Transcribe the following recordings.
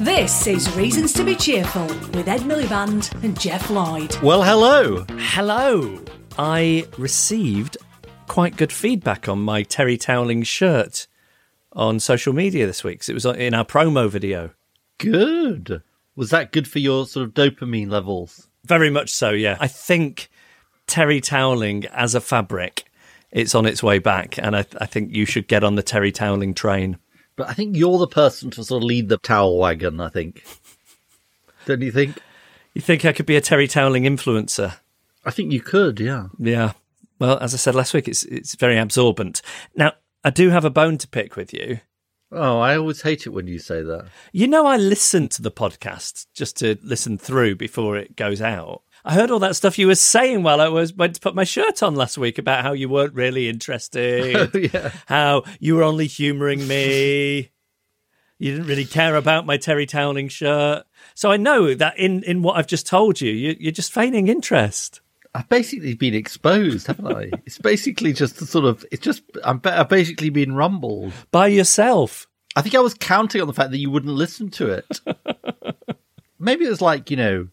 This is Reasons to be Cheerful with Ed Miliband and Geoff Lloyd. Well, hello. Hello. I received quite good feedback on my Terry Toweling shirt on social media this week. 'cause it was in our promo video. Good. Was that good for your sort of dopamine levels? Very much so, yeah. I think Terry Toweling as a fabric, it's on its way back, and I, I think you should get on the Terry Toweling train. But I think you're the person to sort of lead the towel wagon, I think. Don't you think? You think I could be a Terry Toweling influencer? I think you could, yeah. Yeah. Well, as I said last week, it's it's very absorbent. Now, I do have a bone to pick with you. Oh, I always hate it when you say that. You know, I listen to the podcast just to listen through before it goes out. I heard all that stuff you were saying while I was went to put my shirt on last week about how you weren't really interested, oh, yeah. how you were only humouring me. You didn't really care about my Terry Toweling shirt. So I know that in, in what I've just told you, you, you're just feigning interest. I've basically been exposed, haven't I? it's basically just the sort of, it's just, I'm, I've basically been rumbled. By yourself. I think I was counting on the fact that you wouldn't listen to it. Maybe it was like, you know,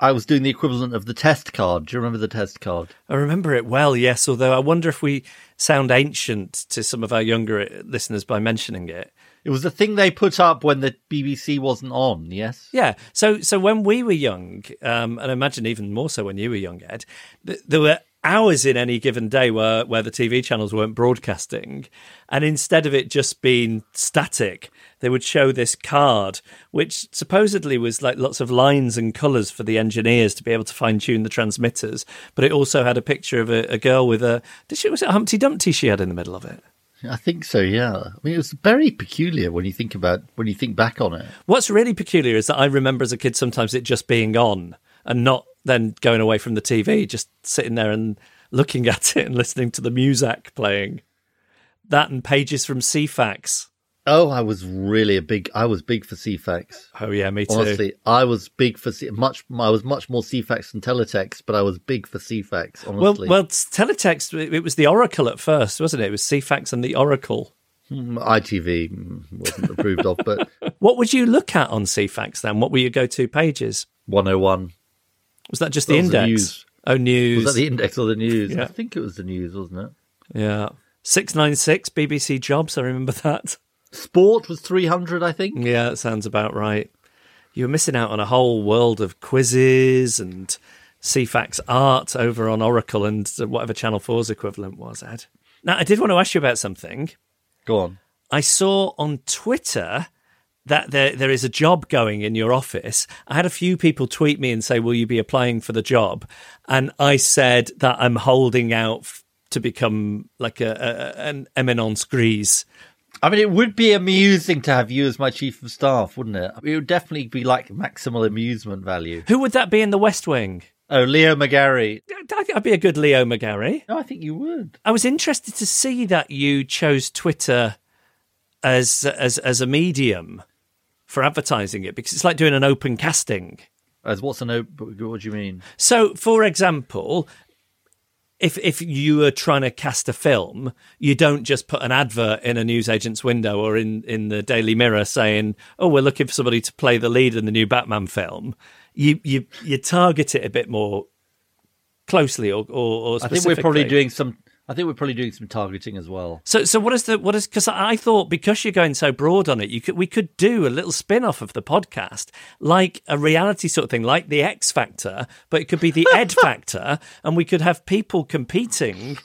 I was doing the equivalent of the test card. Do you remember the test card? I remember it well, yes, although I wonder if we sound ancient to some of our younger listeners by mentioning it. It was the thing they put up when the BBC wasn't on, yes? Yeah. So so when we were young, um, and I imagine even more so when you were young, Ed, th- there were hours in any given day where where the TV channels weren't broadcasting, and instead of it just being static, they would show this card, which supposedly was like lots of lines and colours for the engineers to be able to fine tune the transmitters, but it also had a picture of a, a girl with a. Did she was it Humpty Dumpty she had in the middle of it? I think so, yeah. I mean, it was very peculiar when you think about, when you think back on it. What's really peculiar is that I remember as a kid sometimes it just being on and not then going away from the TV, just sitting there and looking at it and listening to the music playing. That and pages from Ceefax. Oh, I was really a big, I was big for Ceefax. Oh yeah, me too. Honestly, I was big for C- much. I was much more Ceefax than Teletext, but I was big for Ceefax. well, Honestly, well, Teletext. It was the Oracle at first, wasn't it? It was Ceefax and the Oracle. Mm, ITV mm, wasn't approved of, but What would you look at on Ceefax then? What were your go-to pages? 101 Was that just the That was the index? news. Oh, news. was that the index or the news? Yeah. I think it was the news, wasn't it? yeah, six nine six BBC Jobs. I remember that. Sport was 300, I think. Yeah, that sounds about right. You were missing out on a whole world of quizzes and Ceefax art over on Oracle and whatever Channel 4's equivalent was, Ed. Now, I did want to ask you about something. Go on. I saw on Twitter that there there is a job going in your office. I had a few people tweet me and say, "Will you be applying for the job?" And I said that I'm holding out f- to become like a, a an eminence grise. I mean, it would be amusing to have you as my chief of staff, wouldn't it? It would definitely be like maximal amusement value. Who would that be in the West Wing? Oh, Leo McGarry. I think I'd be a good Leo McGarry. No, I think you would. I was interested to see that you chose Twitter as as as a medium for advertising it because it's like doing an open casting. As what's an open? What do you mean? So, for example, if if you were trying to cast a film, you don't just put an advert in a newsagent's window or in in the Daily Mirror saying, "Oh, we're looking for somebody to play the lead in the new Batman film." You you you target it a bit more closely or or, or I think we're probably doing some. I think we're probably doing some targeting as well. So, so what is the what is? Because I thought because you're going so broad on it, you could we could do a little spin off of the podcast, like a reality sort of thing, like the X Factor, but it could be the Ed Factor, and we could have people competing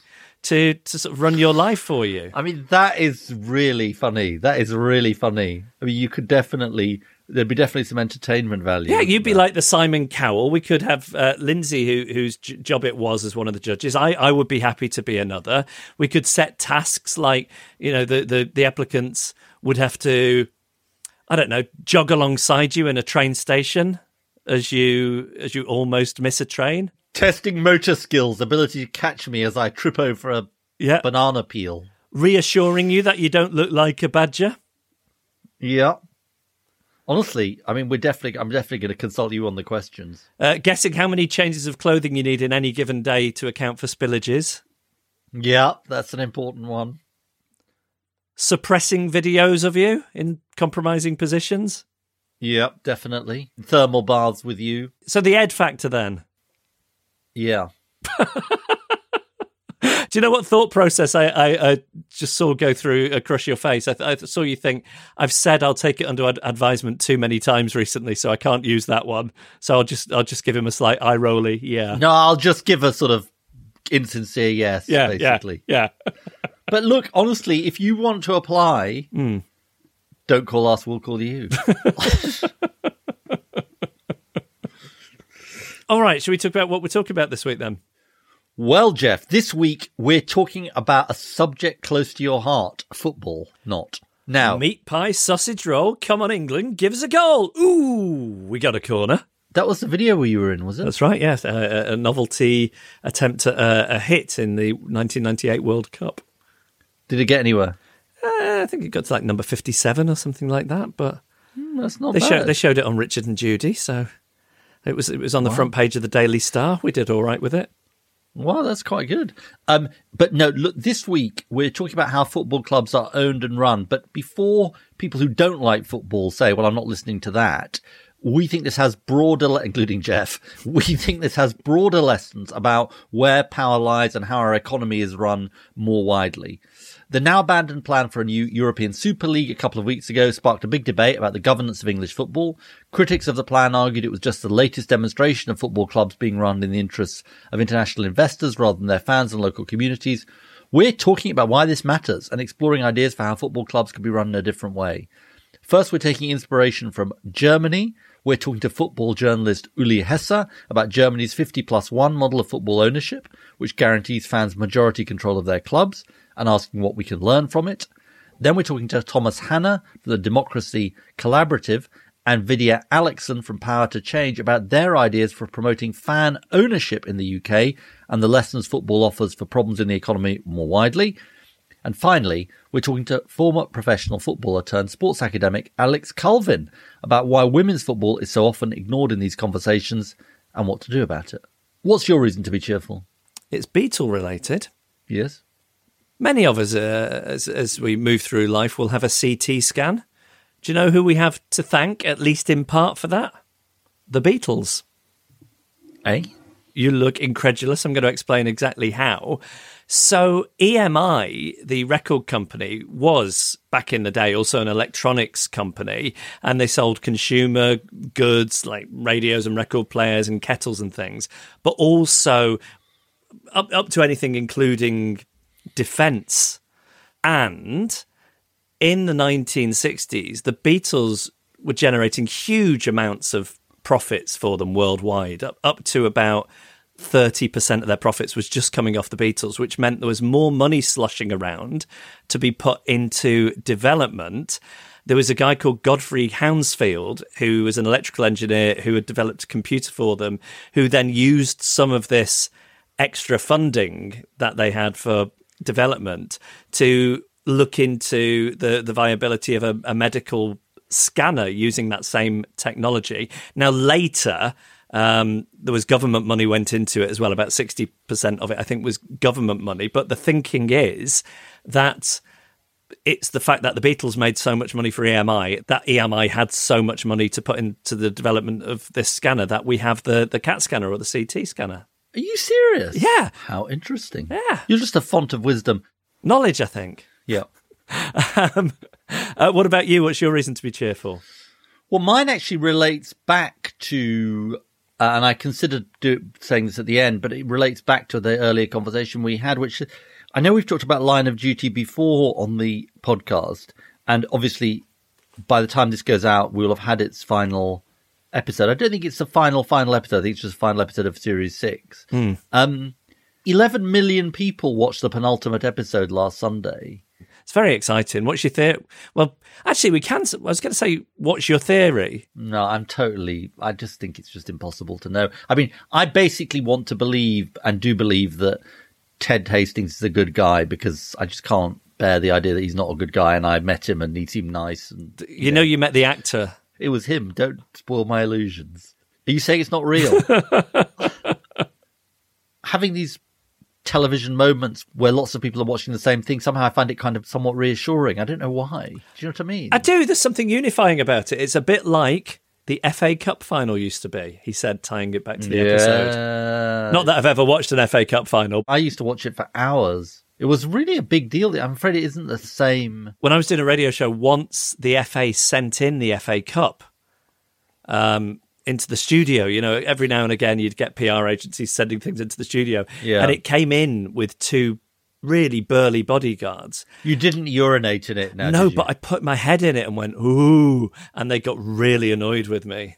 to to sort of run your life for you. I mean, that is really funny. That is really funny. I mean, you could definitely. There'd be definitely some entertainment value. Yeah, you'd be like the Simon Cowell. We could have uh, Lindsay, who, whose j- job it was as one of the judges. I, I would be happy to be another. We could set tasks like you know the, the the applicants would have to, I don't know, jog alongside you in a train station as you as you almost miss a train. testing motor skills, ability to catch me as I trip over a Yeah, banana peel. reassuring you that you don't look like a badger. Yeah. Honestly, I mean, we're definitely. I'm definitely going to consult you on the questions. Uh, guessing how many changes of clothing you need in any given day to account for spillages. Yeah, that's an important one. Suppressing videos of you in compromising positions. Yep, definitely. Thermal baths with you. So the Ed factor then. Yeah. Do you know what thought process I, I, I just saw go through across your face? I, th- I, saw you think, I've said I'll take it under ad- advisement too many times recently, so I can't use that one. So I'll just I'll just give him a slight eye rolly. Yeah. No, I'll just give a sort of insincere yes, yeah, basically. Yeah. Yeah. but look, honestly, if you want to apply, mm. don't call us, we'll call you. All right, should we talk about what we're talking about this week then? Well, Geoff, this week we're talking about a subject close to your heart football, not. Now, meat pie, sausage roll, come on, England, give us a goal. Ooh, we got a corner. That was the video where you were in, was it? That's right, yes. A, a novelty attempt at a, a, hit in the 1998 World Cup. Did it get anywhere? Uh, I think it got to like number 57 or something like that, but. Mm, that's not they bad. Showed, they showed it on Richard and Judy, so it was it was on the wow. front page of the Daily Star. We did all right with it. Well, that's quite good. Um, but no, look, this week we're talking about how football clubs are owned and run. But before people who don't like football say, well, I'm not listening to that, we think this has broader, including Geoff, we think this has broader lessons about where power lies and how our economy is run more widely. The now abandoned plan for a new European Super League a couple of weeks ago sparked a big debate about the governance of English football. Critics of the plan argued it was just the latest demonstration of football clubs being run in the interests of international investors rather than their fans and local communities. We're talking about why this matters and exploring ideas for how football clubs could be run in a different way. First, we're taking inspiration from Germany. We're talking to football journalist Uli Hesse about Germany's 50 plus 1 model of football ownership, which guarantees fans majority control of their clubs and asking what we can learn from it. Then we're talking to Thomas Hanna from the Democracy Collaborative and Vidya Alakeson from Power to Change about their ideas for promoting fan ownership in the UK and the lessons football offers for problems in the economy more widely. And finally, we're talking to former professional footballer turned sports academic Alex Culvin about why women's football is so often ignored in these conversations and what to do about it. What's your reason to be cheerful? It's Beatle related. Yes. Many of us, uh, as, as we move through life, will have a CT scan. Do you know who we have to thank, at least in part, for that? The Beatles. Eh? You look incredulous. I'm going to explain exactly how. So, EMI, the record company, was back in the day also an electronics company, and they sold consumer goods like radios and record players and kettles and things, but also up, up to anything including defense. And in the 1960s, the Beatles were generating huge amounts of profits for them worldwide, up, up to about 30% of their profits was just coming off the Beatles, which meant there was more money sloshing around to be put into development. There was a guy called Godfrey Hounsfield, who was an electrical engineer who had developed a computer for them, who then used some of this extra funding that they had for development to look into the, the viability of a, a medical scanner using that same technology. Now, later, um, there was government money went into it as well. About sixty percent of it, I think, was government money. But the thinking is that it's the fact that the Beatles made so much money for EMI that EMI had so much money to put into the development of this scanner that we have the the CAT scanner or the CT scanner. Are you serious? Yeah. How interesting. Yeah. You're just a font of wisdom. Knowledge, I think. Yeah. um, uh, what about you? What's your reason to be cheerful? Well, mine actually relates back to, uh, and I considered do, saying this at the end, but it relates back to the earlier conversation we had, which I know we've talked about Line of Duty before on the podcast. And obviously, by the time this goes out, we'll have had its final episode. I don't think it's the final final episode. I think it's just the final episode of series six. Mm. Um, eleven million people watched the penultimate episode last Sunday. It's very exciting. What's your theory? Well, actually, we can. I was going to say, what's your theory? No, I'm totally. I just think it's just impossible to know. I mean, I basically want to believe and do believe that Ted Hastings is a good guy because I just can't bear the idea that he's not a good guy. And I met him and he seemed nice. And you, you know, know, you met the actor it was him. Don't spoil my illusions. Are you saying it's not real? Having these television moments where lots of people are watching the same thing, somehow I find it kind of somewhat reassuring. I don't know why. Do you know what I mean? I do. There's something unifying about it. It's a bit like the FA Cup final used to be, he said, tying it back to the yeah. episode. Not that I've ever watched an FA Cup final. I used to watch it for hours. It was really a big deal. I'm afraid it isn't the same. When I was doing a radio show, once the FA sent in the FA Cup um, into the studio, you know, every now and again you'd get PR agencies sending things into the studio. Yeah. And it came in with two really burly bodyguards. You didn't urinate in it, now, no, but I put my head in it and went, ooh. And they got really annoyed with me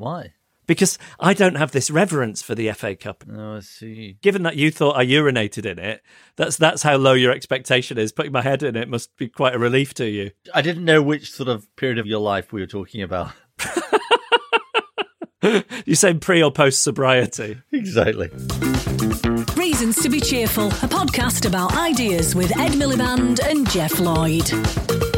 why? Because I don't have this reverence for the FA Cup. Oh, I see. Given that you thought I urinated in it, that's that's how low your expectation is. Putting my head in it must be quite a relief to you. I didn't know which sort of period of your life we were talking about. You saying pre or post sobriety? exactly. Reasons to be Cheerful, a podcast about ideas with Ed Miliband and Geoff Lloyd.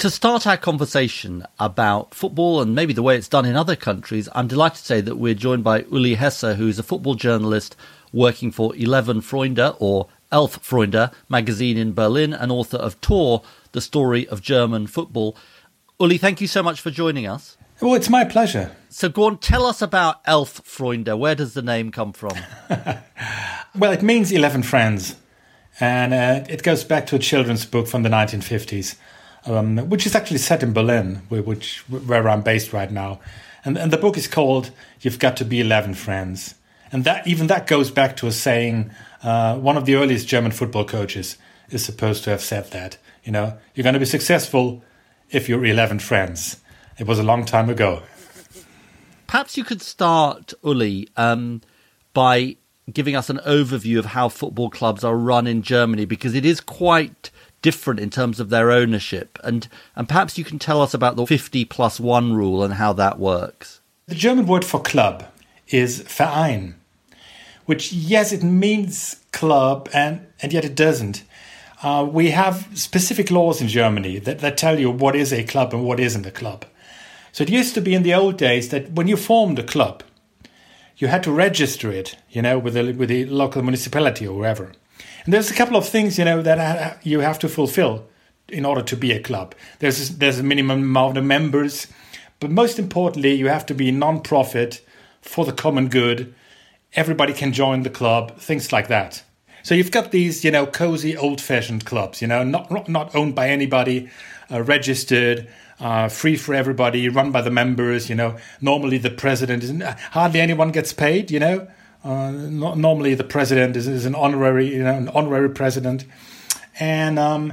To start our conversation about football and maybe the way it's done in other countries, I'm delighted to say that we're joined by Uli Hesse, who's a football journalist working for Eleven Freunde or Elf Freunde magazine in Berlin and author of Tor, the story of German football. Uli, thank you so much for joining us. Well, it's my pleasure. So go on, tell us about Elf Freunde. Where does the name come from? Well, it means 11 friends. And uh, it goes back to a children's book from the 1950s, um, which is actually set in Berlin, where, which, where I'm based right now. And, and the book is called You've Got to Be 11 Friends. And that even that goes back to a saying uh, one of the earliest German football coaches is supposed to have said that. You know, you're going to be successful if you're 11 friends. It was a long time ago. Perhaps you could start, Uli, um, by giving us an overview of how football clubs are run in Germany, because it is quite different in terms of their ownership. And, and perhaps you can tell us about the 50 plus 1 rule and how that works. The German word for club is Verein, which, yes, it means club, and, and yet it doesn't. Uh, we have specific laws in Germany that, that tell you what is a club and what isn't a club. So it used to be in the old days that when you formed a club, you had to register it, you know, with the, with the local municipality or wherever. And there's a couple of things, you know, that uh, you have to fulfill in order to be a club. There's there's a minimum amount of members, but most importantly, you have to be non-profit for the common good. Everybody can join the club, things like that. So you've got these, you know, cozy, old-fashioned clubs, you know, not not, owned by anybody, uh, registered, uh, free for everybody, run by the members. You know, normally the president is hardly anyone gets paid. You know, uh, no, normally the president is, is an honorary, you know, an honorary president, and um,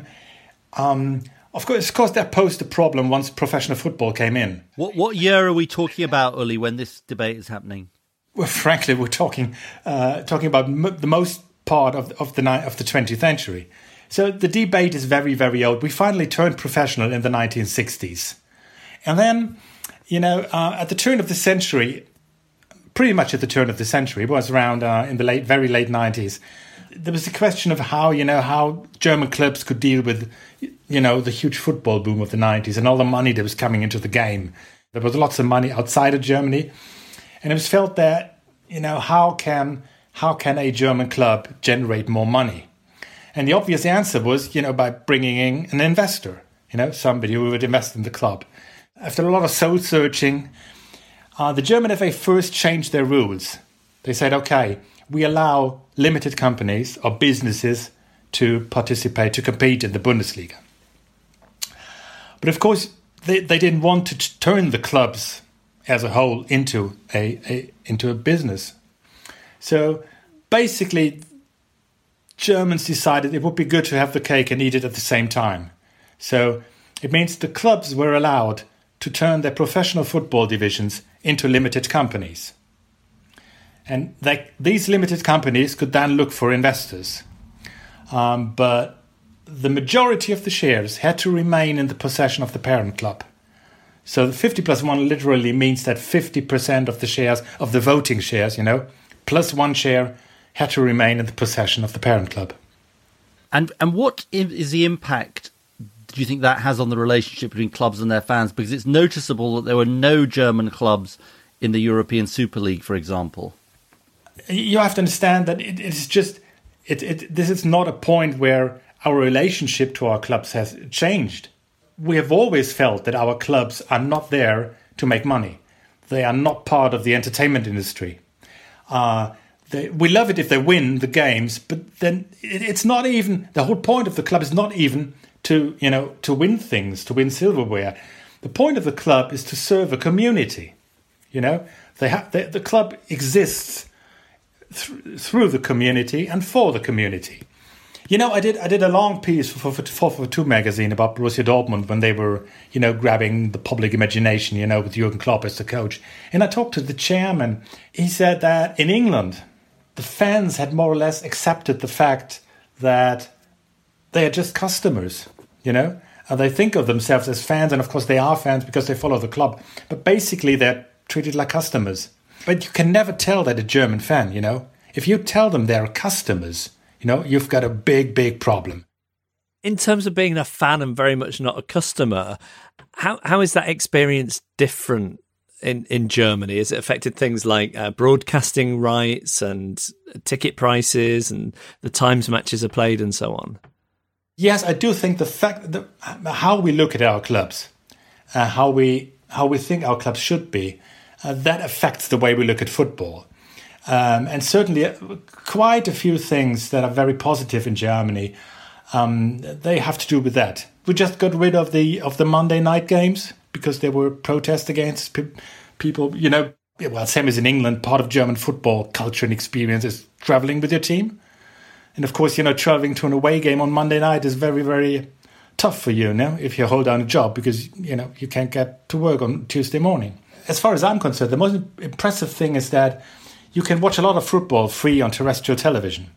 um, of course, of course, that posed a problem once professional football came in. What, what year are we talking about, Uli, when this debate is happening? Well, frankly, we're talking uh, talking about m- the most part of of the ni- of the 20th century. So the debate is very, very old. We finally turned professional in the 1960s. And then, you know, uh, at the turn of the century, pretty much at the turn of the century, it was around uh, in the late, very late 90s, there was a question of how, you know, how German clubs could deal with, you know, the huge football boom of the 90s and all the money that was coming into the game. There was lots of money outside of Germany. And it was felt that, you know, how can, how can a German club generate more money? And the obvious answer was, you know, by bringing in an investor, you know, somebody who would invest in the club. After a lot of soul searching, uh, the German FA first changed their rules. They said, okay, we allow limited companies or businesses to participate, to compete in the Bundesliga. But of course, they, they didn't want to t- turn the clubs as a whole into a, a into a business. So basically, Germans decided it would be good to have the cake and eat it at the same time. So it means the clubs were allowed to turn their professional football divisions into limited companies. And they, these limited companies could then look for investors. Um, but the majority of the shares had to remain in the possession of the parent club. So the 50 plus 1 literally means that 50% of the shares, of the voting shares, you know, plus one share had to remain in the possession of the parent club. And and what is the impact do you think that has on the relationship between clubs and their fans? Because it's noticeable that there were no German clubs in the European Super League, for example. you have to understand that it, it's just it, it. This is not a point where our relationship to our clubs has changed. We have always felt that our clubs are not there to make money. They are not part of the entertainment industry. Uh, they, we love it if they win the games, but then it, it's not even the whole point of the club is not even to you know to win things, to win silverware. The point of the club is to serve a community. You know, they have they, the club exists th- through the community and for the community. You know, I did I did a long piece for for, for, for Two magazine about Borussia Dortmund when they were you know grabbing the public imagination. You know, with Jurgen Klopp as the coach, and I talked to the chairman. He said that in England, the fans had more or less accepted the fact that they are just customers. You know, and they think of themselves as fans, and of course they are fans because they follow the club. But basically, they're treated like customers. But you can never tell that a German fan, you know? If you tell them they're customers, you know, you've got a big, big problem. In terms of being a fan and very much not a customer, how how is that experience different in, in Germany? Has it affected things like uh, broadcasting rights and ticket prices and the times matches are played and so on? Yes, I do think the fact that how we look at our clubs, uh, how we how we think our clubs should be, uh, that affects the way we look at football. Um, and certainly, uh, quite a few things that are very positive in Germany, um, they have to do with that. We just got rid of the of the Monday night games because there were protests against pe- people. You know, well, same as in England, part of German football culture and experience is traveling with your team. And of course, you know, traveling to an away game on Monday night is very, very tough for you now if you hold down a job because you know you can't get to work on Tuesday morning. As far as I'm concerned, the most impressive thing is that you can watch a lot of football free on terrestrial television.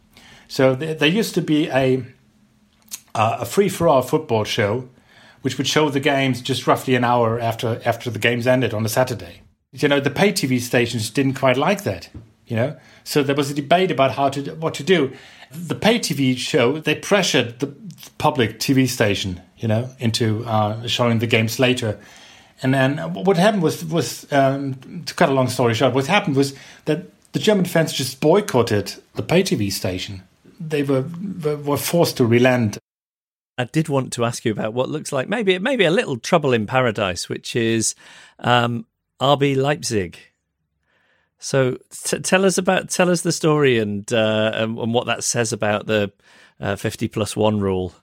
So there used to be a uh, a free for all football show, which would show the games just roughly an hour after after the games ended on a Saturday. You know, the pay TV stations didn't quite like that. You know, so there was a debate about how to what to do. The pay TV show they pressured the public TV station, you know, into uh, showing the games later. And then what happened was was um, to cut a long story short, what happened was that the German fans just boycotted the pay TV station. They were were forced to relent. I did want to ask you about what looks like maybe maybe a little trouble in paradise, which is um, RB Leipzig. So t- tell us about tell us the story and, uh, and, and what that says about the uh, fifty plus one rule.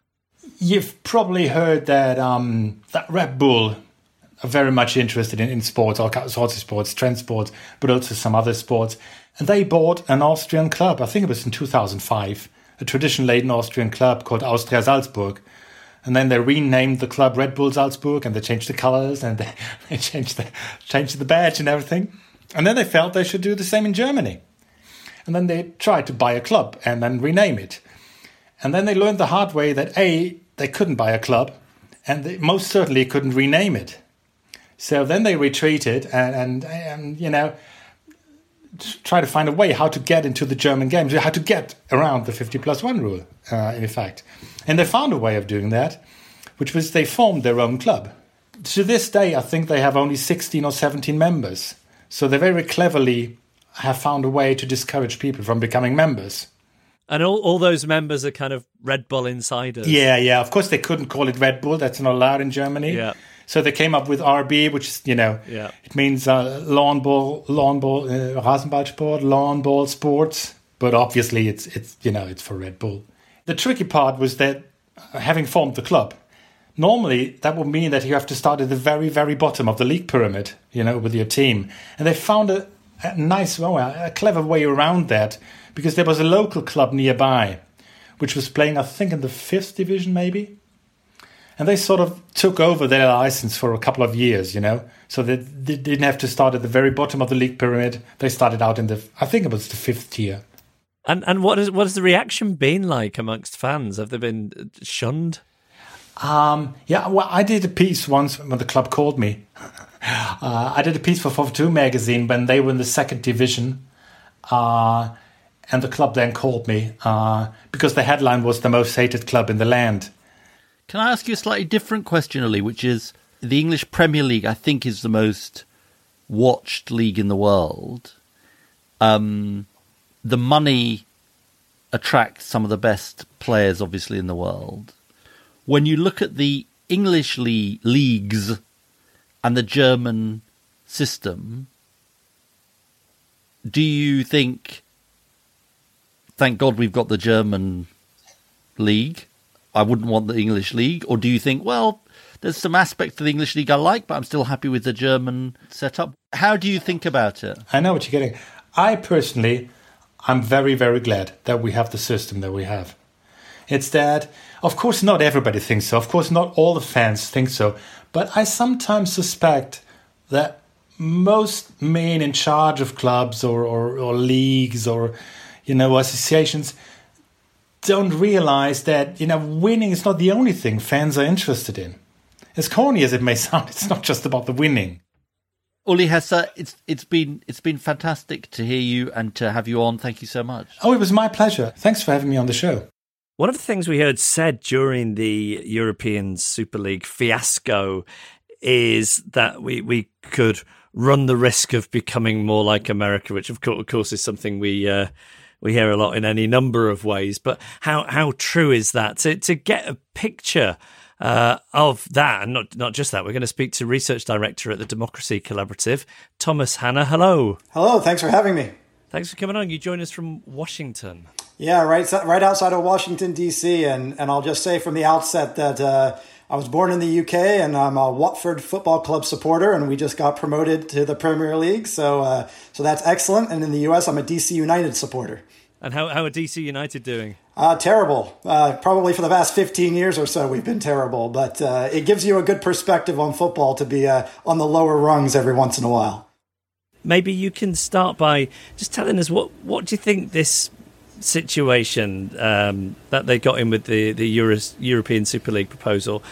You've probably heard that um, that Red Bull are very much interested in, in sports, all sorts of sports, trend sports, but also some other sports. And they bought an Austrian club. I think it was in 2005, a tradition-laden Austrian club called Austria Salzburg. And then they renamed the club Red Bull Salzburg, and they changed the colors, and they, they changed the changed the badge and everything. And then they felt they should do the same in Germany. And then they tried to buy a club and then rename it. And then they learned the hard way that A, they couldn't buy a club, and they most certainly couldn't rename it. So then they retreated and, and, and you know, try to find a way how to get into the German games, how to get around the 50 plus 1 rule, uh, in effect. And they found a way of doing that, which was they formed their own club. To this day, I think they have only 16 or 17 members. So they very cleverly have found a way to discourage people from becoming members. And all, all those members are kind of Red Bull insiders. Yeah, yeah. Of course, they couldn't call it Red Bull. That's not allowed in Germany. Yeah. So they came up with RB, which is, you know, yeah. it means uh, lawn ball, lawn ball, uh, Rasenballsport, lawn ball sports. But obviously, it's, it's, you know, it's for Red Bull. The tricky part was that uh, having formed the club, normally that would mean that you have to start at the very, very bottom of the league pyramid, you know, with your team. And they found a, a nice, well, a clever way around that because there was a local club nearby, which was playing, I think, in the fifth division, maybe. And they sort of took over their license for a couple of years, you know. So they, they didn't have to start at the very bottom of the league pyramid. They started out in the, I think it was the fifth tier. And and what is what has the reaction been like amongst fans? Have they been shunned? Um, yeah, well, I did a piece once when the club called me. Uh, I did a piece for 42 magazine when they were in the second division. Uh, and the club then called me uh, because the headline was the most hated club in the land. Can I ask you a slightly different question, Uli, which is the English Premier League, I think, is the most watched league in the world. Um, the money attracts some of the best players, obviously, in the world. When you look at the English le- leagues and the German system, do you think, thank God we've got the German league? I wouldn't want the English league. Or do you think, well, there's some aspects of the English league I like, but I'm still happy with the German setup? How do you think about it? I know what you're getting. I personally, I'm very, very glad that we have the system that we have. It's that, of course, not everybody thinks so. Of course, not all the fans think so. But I sometimes suspect that most men in charge of clubs or, or, or leagues or, you know, associations don't realize that, you know, winning is not the only thing fans are interested in. As corny as it may sound, it's not just about the winning. Uli Hesse, it's it's been it's been fantastic to hear you and to have you on. Thank you so much. Oh, it was my pleasure. Thanks for having me on the show. One of the things we heard said during the European Super League fiasco is that we, we could run the risk of becoming more like America, which of course, of course is something we uh, we hear a lot in any number of ways. But how how true is that? To to get a picture uh, of that, and not not just that, we're going to speak to research director at the Democracy Collaborative, Thomas Hanna. Hello. Hello. Thanks for having me. Thanks for coming on. You join us from Washington. Yeah, right, right outside of Washington D.C. And and I'll just say from the outset that. Uh, I was born in the UK and I'm a Watford Football Club supporter, and we just got promoted to the Premier League. So, uh, so that's excellent. And in the US, I'm a DC United supporter. And how, how are DC United doing? Uh, terrible. Uh, probably for the past 15 years or so, we've been terrible. But uh, it gives you a good perspective on football to be uh, on the lower rungs every once in a while. Maybe you can start by just telling us what, what do you think this situation um, that they got in with the, the Euro- European Super League proposal,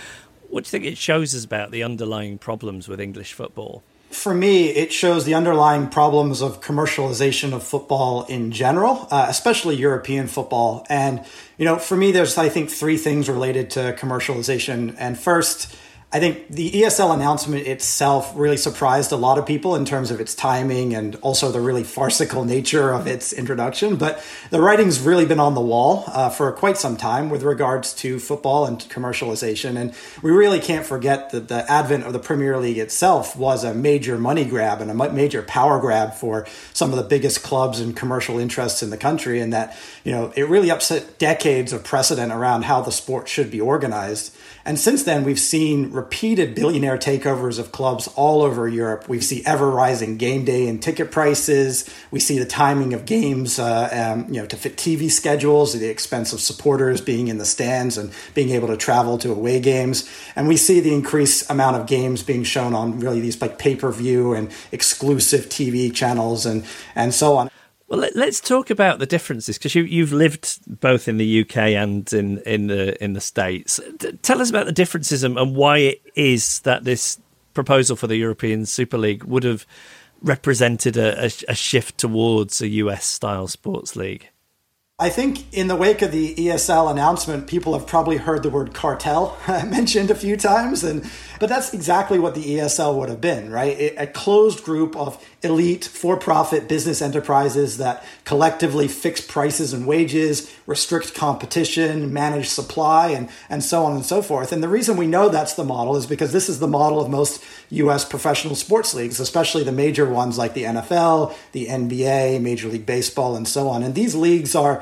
what do you think it shows us about the underlying problems with English football? for me, it shows the underlying problems of commercialization of football in general, uh, especially European football. And, you know, for me, there's, I think, three things related to commercialization. And first, I think the ESL announcement itself really surprised a lot of people in terms of its timing and also the really farcical nature of its introduction. But the writing's really been on the wall uh, for quite some time with regards to football and commercialization. And we really can't forget that the advent of the Premier League itself was a major money grab and a major power grab for some of the biggest clubs and commercial interests in the country. And that, you know, it really upset decades of precedent around how the sport should be organized. And since then, we've seen repeated billionaire takeovers of clubs all over Europe. We see ever rising game day and ticket prices. We see the timing of games, uh, um, you know, to fit TV schedules, at the expense of supporters being in the stands and being able to travel to away games. And we see the increased amount of games being shown on really these like pay per view and exclusive TV channels and and so on. Well, let, us talk about the differences because you, you've lived both in the UK and in, in the in the states. Tell us about the differences and, and why it is that this proposal for the European Super League would have represented a, a, a shift towards a US style sports league. I think in the wake of the ESL announcement, people have probably heard the word cartel mentioned a few times, and but that's exactly what the ESL would have been, right? A closed group of elite for-profit business enterprises that collectively fix prices and wages, restrict competition, manage supply, and and so on and so forth. And the reason we know that's the model is because this is the model of most U.S. professional sports leagues, especially the major ones like the NFL, the NBA, Major League Baseball, and so on. And these leagues are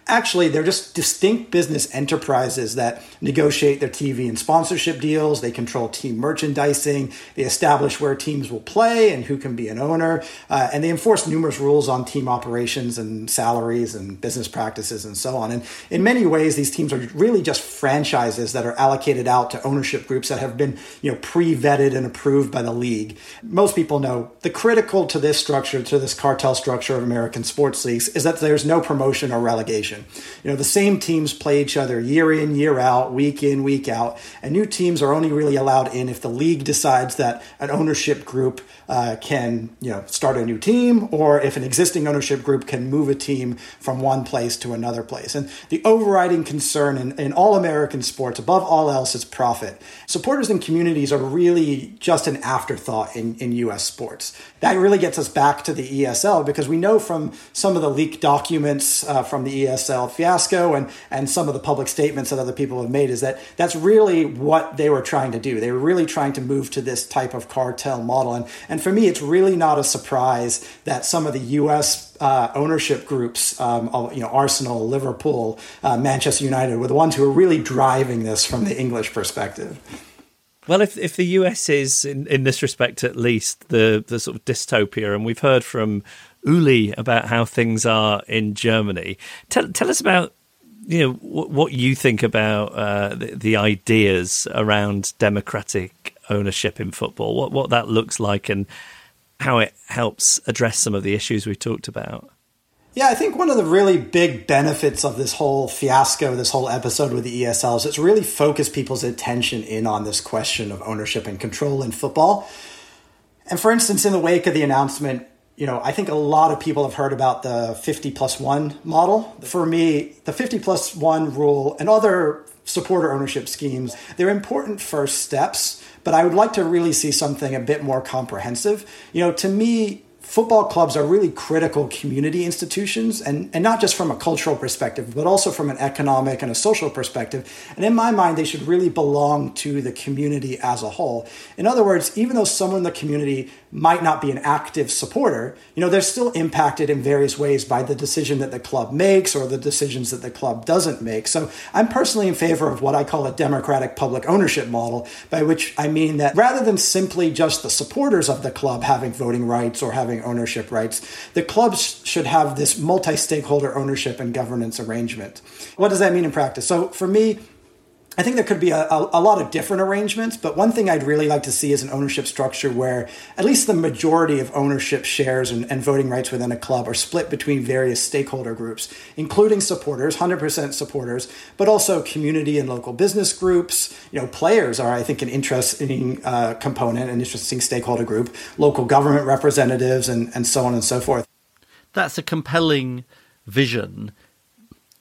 actually they're just distinct business enterprises that negotiate their TV and sponsorship deals. They control team merchandising. They establish where teams will play and who can be an owner, uh, and they enforce numerous rules on team operations and salaries and business practices and so on. And in many ways, these teams are really just franchises that are allocated out to ownership groups that have been you know pre-vetted and approved by the league. Most people know the critical to this structure, to this cartel structure of American sports leagues, is that there's no promotion or relegation competition. You know, the same teams play each other year in, year out, week in, week out, and new teams are only really allowed in if the league decides that an ownership group uh, can you know start a new team or if an existing ownership group can move a team from one place to another place. And the overriding concern in, in all american sports above all else is profit. Supporters and communities are really just an afterthought in, in us sports. That really gets us back to the esl because we know from some of the leaked documents uh, from the esl fiasco and, and some of the public statements that other people have made is that that's really what they were trying to do they were really trying to move to this type of cartel model and, and for me, it's really not a surprise that some of the U.S. Uh, ownership groups, um, you know, Arsenal, Liverpool, uh, Manchester United, were the ones who are really driving this from the English perspective. Well, if if the US is in, in this respect at least the the sort of dystopia, and we've heard from Uli about how things are in Germany, tell tell us about you know what, you think about uh, the, the, ideas around democratic ownership in football, what what that looks like, and how it helps address some of the issues we've talked about. Yeah, I think one of the really big benefits of this whole fiasco, this whole episode with the ESL, is it's really focused people's attention in on this question of ownership and control in football. And for instance, in the wake of the announcement, you know, I think a lot of people have heard about the 50 plus one model. For me, the 50 plus one rule and other supporter ownership schemes, they're important first steps but I would like to really see something a bit more comprehensive. You know, to me, football clubs are really critical community institutions and, and not just from a cultural perspective but also from an economic and a social perspective and in my mind they should really belong to the community as a whole in other words even though someone in the community might not be an active supporter, you know, they're still impacted in various ways by the decision that the club makes or the decisions that the club doesn't make. So I'm personally in favor of what I call a democratic public ownership model, by which I mean that rather than simply just the supporters of the club having voting rights or having ownership rights, the clubs should have this multi stakeholder ownership and governance arrangement. What does that mean in practice? So for me, I think there could be a, a, a, lot of different arrangements, but one thing I'd really like to see is an ownership structure where at least the majority of ownership shares and, and voting rights within a club are split between various stakeholder groups, including supporters, 100% supporters, but also community and local business groups. You know, players are, I think, an interesting uh, component, an interesting stakeholder group, local government representatives, and, and so on and so forth. That's a compelling vision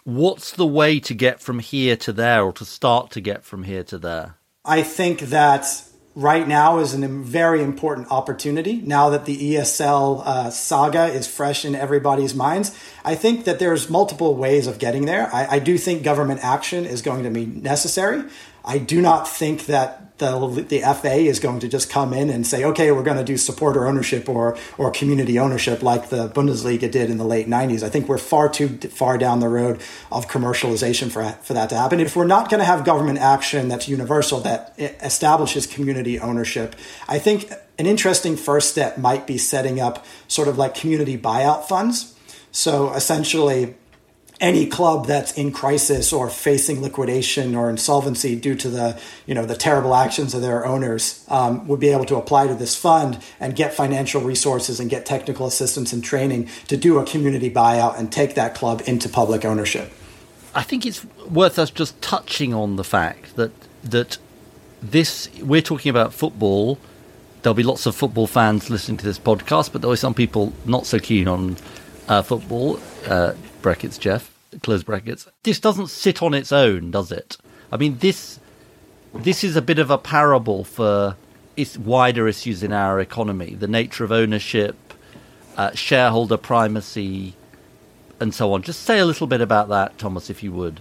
what's the way to get from here to there or to start to get from here to there? I think that right now is a very important opportunity now that the ESL uh, saga is fresh in everybody's minds. I think that there's multiple ways of getting there. I, I do think government action is going to be necessary. I do not think that the, the FA is going to just come in and say, okay, we're going to do supporter ownership or, or community ownership like the Bundesliga did in the late 90s. I think we're far too far down the road of commercialization for, for that to happen. If we're not going to have government action that's universal, that establishes community ownership, I think an interesting first step might be setting up sort of like community buyout funds. So essentially, any club that's in crisis or facing liquidation or insolvency due to the you know the terrible actions of their owners um, would be able to apply to this fund and get financial resources and get technical assistance and training to do a community buyout and take that club into public ownership. I think it's worth us just touching on the fact that that this we're talking about football. There'll be lots of football fans listening to this podcast, but there'll be some people not so keen on uh, football. Uh, brackets, Geoff, close brackets. This doesn't sit on its own, does it? I mean, this this is a bit of a parable for its wider issues in our economy: the nature of ownership, uh, shareholder primacy, and so on. Just say a little bit about that, Thomas, if you would.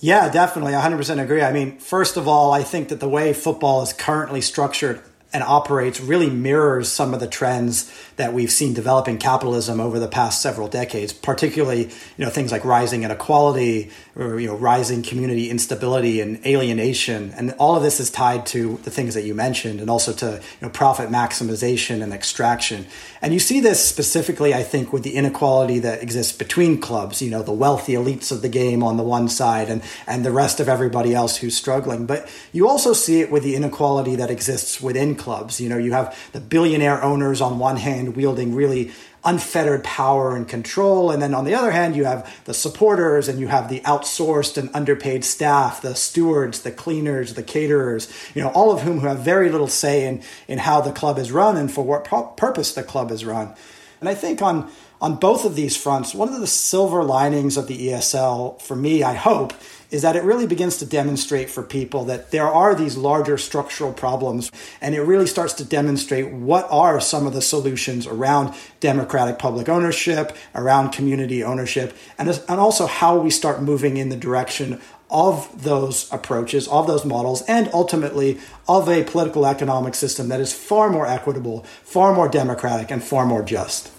Yeah, definitely. 100% agree. I mean, first of all, I think that the way football is currently structured and operates really mirrors some of the trends that we've seen develop in capitalism over the past several decades, particularly you know things like rising inequality or you know rising community instability and alienation, and all of this is tied to the things that you mentioned, and also to you know profit maximization and extraction. And you see this specifically, I think, with the inequality that exists between clubs. You know, the wealthy elites of the game on the one side, and and the rest of everybody else who's struggling. But you also see it with the inequality that exists within clubs. You know, you have the billionaire owners on one hand wielding really unfettered power and control. And then on the other hand, you have the supporters and you have the outsourced and underpaid staff, the stewards, the cleaners, the caterers, you know, all of whom who have very little say in, in how the club is run and for what purpose the club is run. And I think on on both of these fronts, one of the silver linings of the ESL for me, I hope, is that it really begins to demonstrate for people that there are these larger structural problems and it really starts to demonstrate what are some of the solutions around democratic public ownership, around community ownership, and, and also how we start moving in the direction of those approaches, of those models, and ultimately of a political economic system that is far more equitable, far more democratic, and far more just.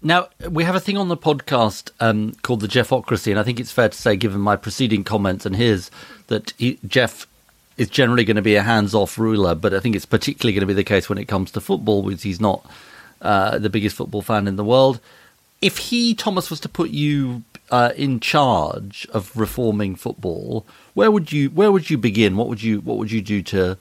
Now, we have a thing on the podcast um, called the Geoffocracy, and I think it's fair to say, given my preceding comments and his, that he, Geoff is generally going to be a hands off ruler, but I think it's particularly going to be the case when it comes to football, because he's not uh, the biggest football fan in the world. If he, Thomas, was to put you uh, in charge of reforming football, where would you where would you begin? What would you what would you do to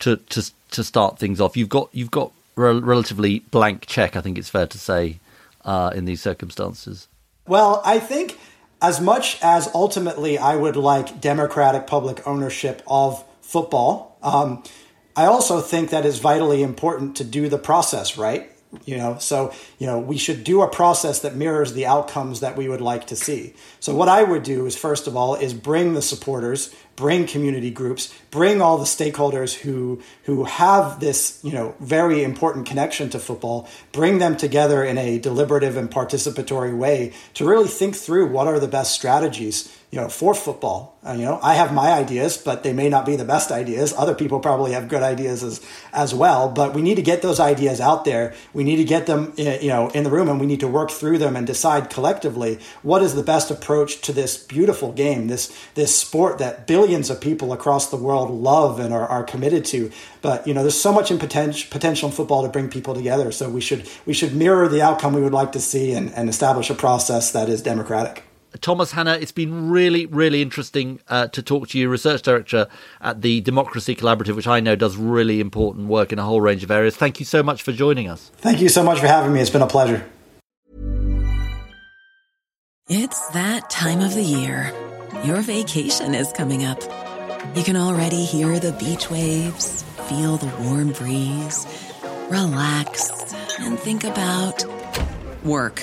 to to to start things off? You've got you've got a relatively blank check. I think it's fair to say uh, in these circumstances? Well, I think as much as ultimately I would like democratic public ownership of football, um, I also think that is vitally important to do the process right you know? So you know we should do a process that mirrors the outcomes that we would like to see. So what i would do is first of all is bring the supporters bring community groups bring all the stakeholders who who have this you know very important connection to football bring them together in a deliberative and participatory way to really think through what are the best strategies you know, for football. You know, I have my ideas, but they may not be the best ideas. Other people probably have good ideas as as well. But we need to get those ideas out there. We need to get them, uh, you know, in the room, and we need to work through them and decide collectively what is the best approach to this beautiful game, this this sport that billions of people across the world love and are, are committed to. But you know, there's so much in potential potential in football to bring people together. So we should we should mirror the outcome we would like to see and, and establish a process that is democratic. Thomas Hanna, it's been really, really interesting uh, to talk to you, research director at the Democracy Collaborative, which I know does really important work in a whole range of areas. Thank you so much for joining us. Thank you so much for having me. It's been a pleasure. It's that time of the year. Your vacation is coming up. You can already hear the beach waves, feel the warm breeze, relax, and think about work.